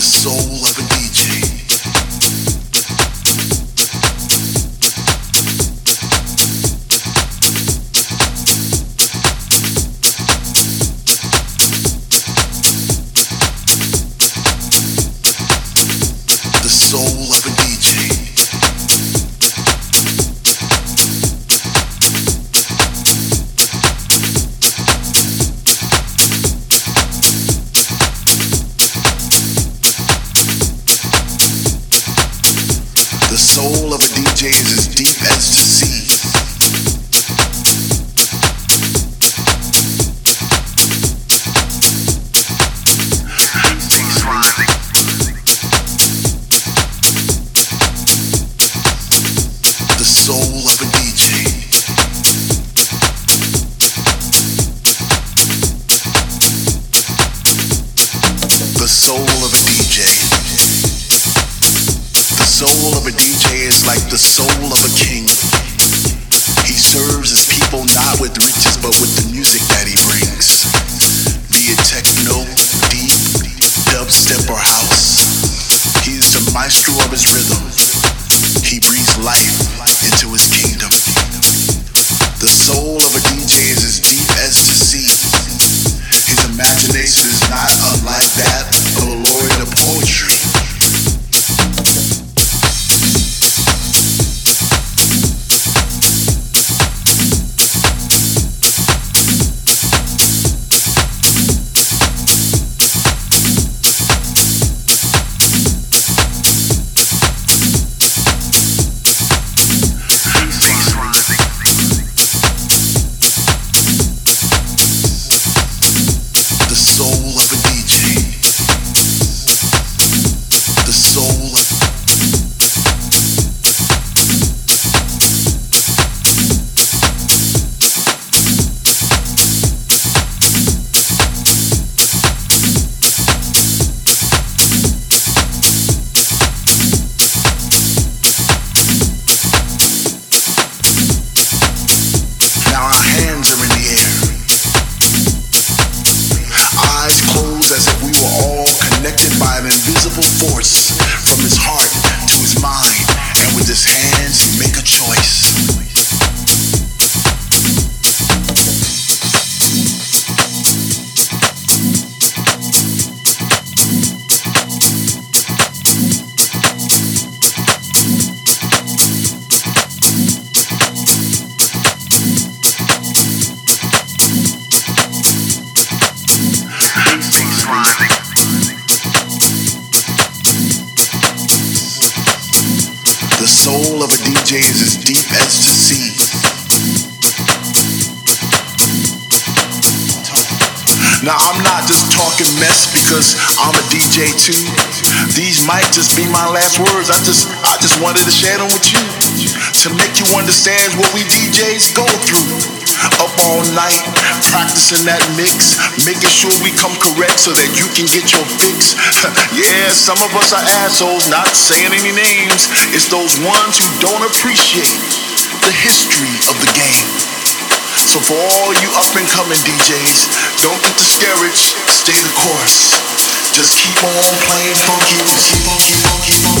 the soul. In that mix, making sure we come correct so that you can get your fix. yeah, some of us are assholes, not saying any names. It's those ones who don't appreciate the history of the game. So for all you up and coming DJs, don't get discouraged, stay the course. Just keep on playing funky, funky, funky, funky, funky,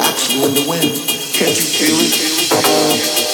actually in the wind. Can't you feel it?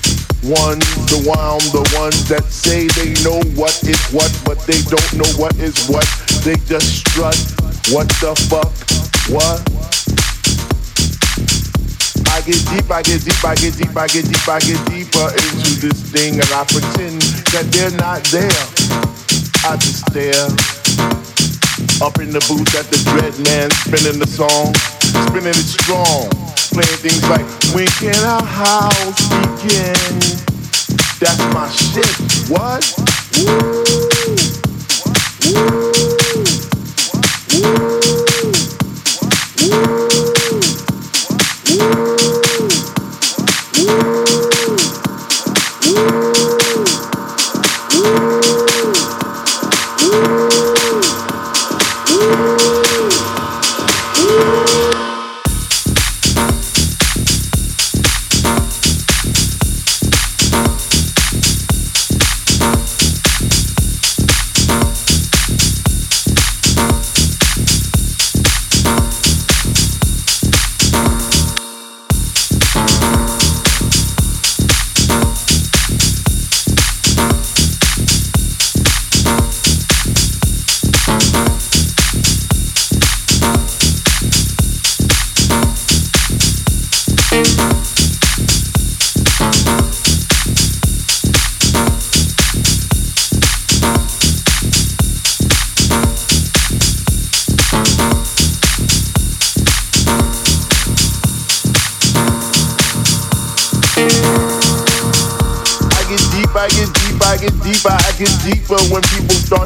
ones, the one, the ones that say they know what is what, but they don't know what is what. They just strut. What the fuck? What? I get deep, I get deep, I get deep, I get deep, I get deeper into this thing, and I pretend that they're not there. I just stare up in the booth at the dread man spinning the song, spinning it strong, playing things like When can our house begin? That's my shit. What? Woo! Woo! Woo!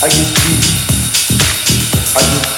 I get deep. I get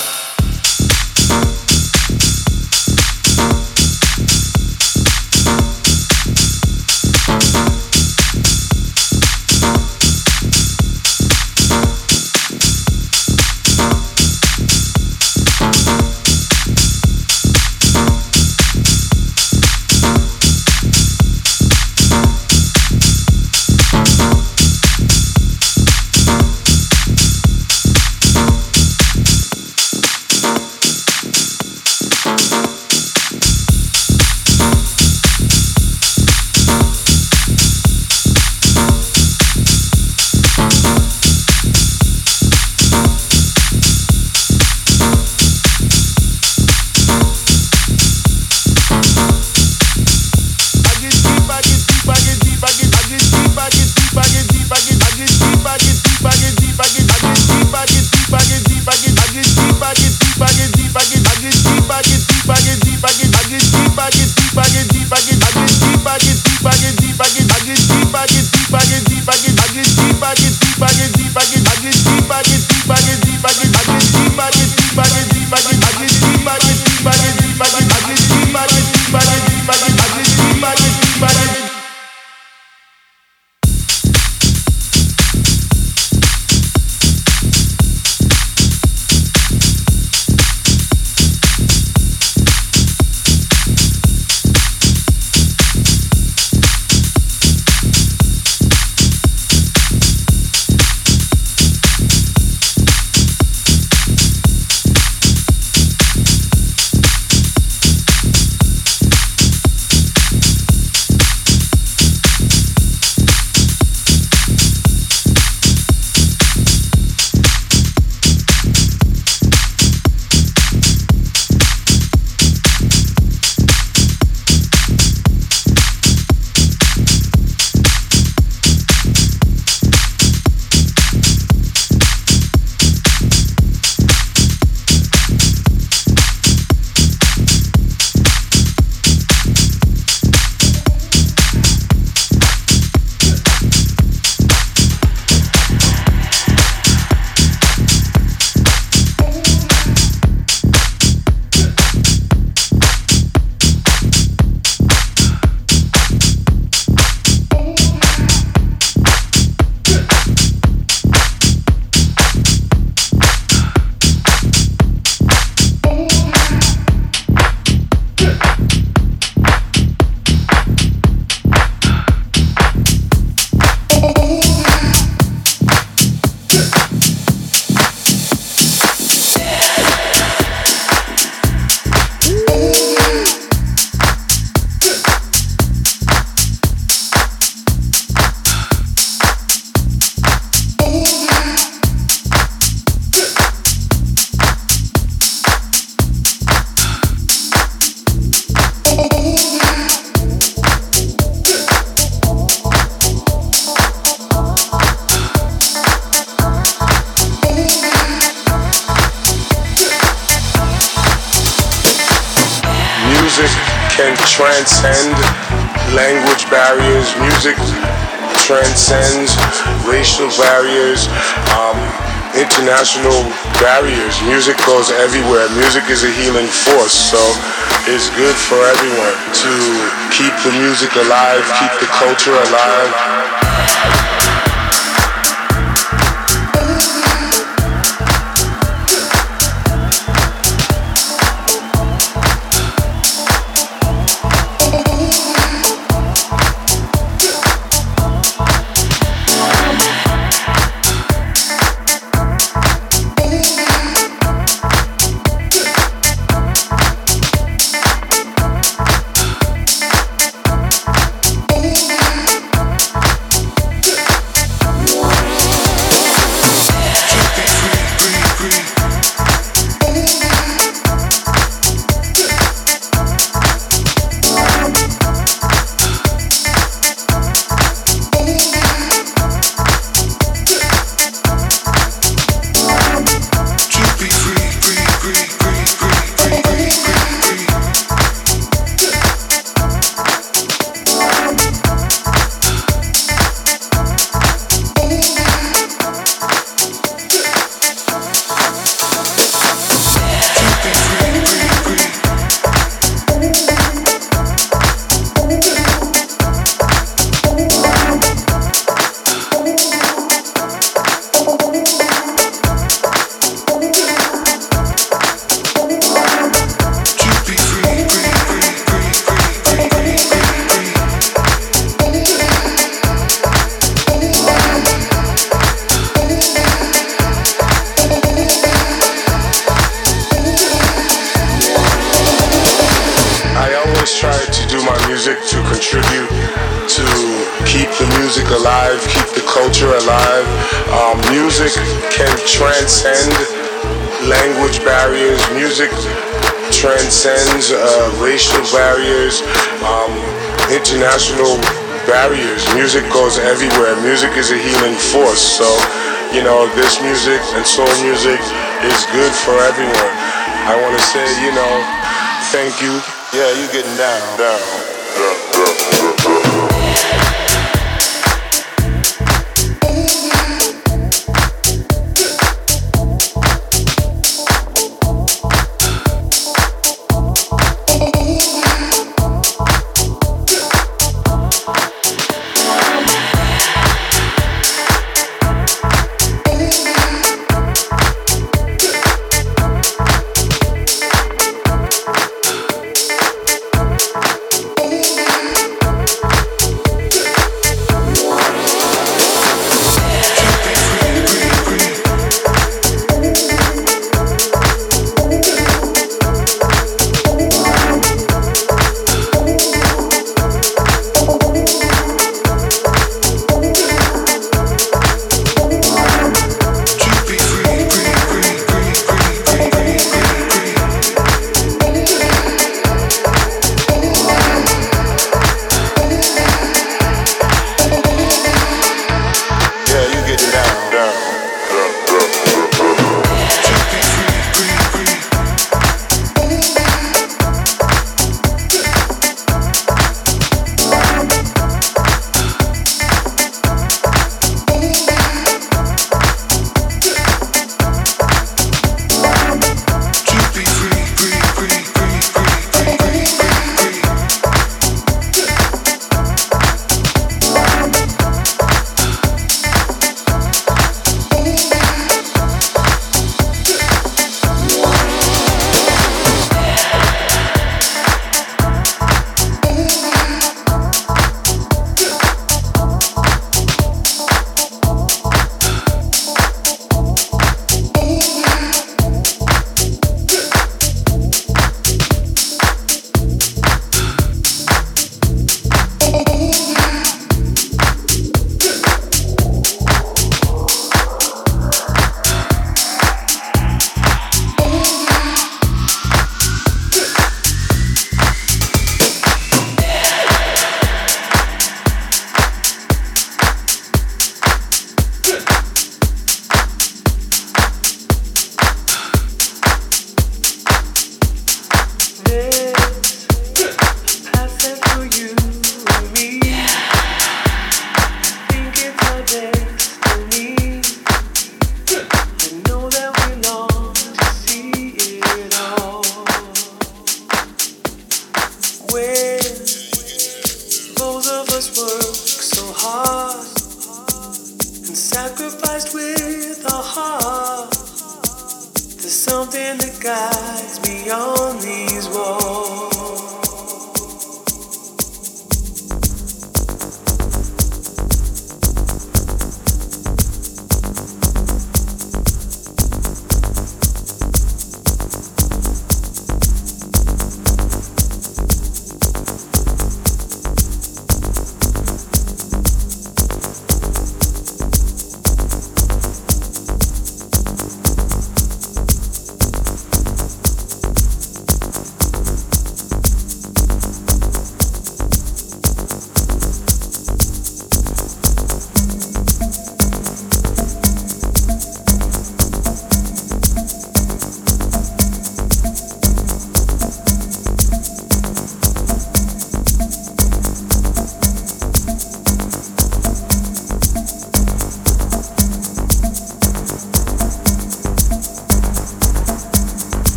barriers, um, international barriers. Music goes everywhere. Music is a healing force, so it's good for everyone to keep the music alive, keep the culture alive. You know, this music and soul music is good for everyone. I want to say, you know, thank you. Yeah, you getting down, down,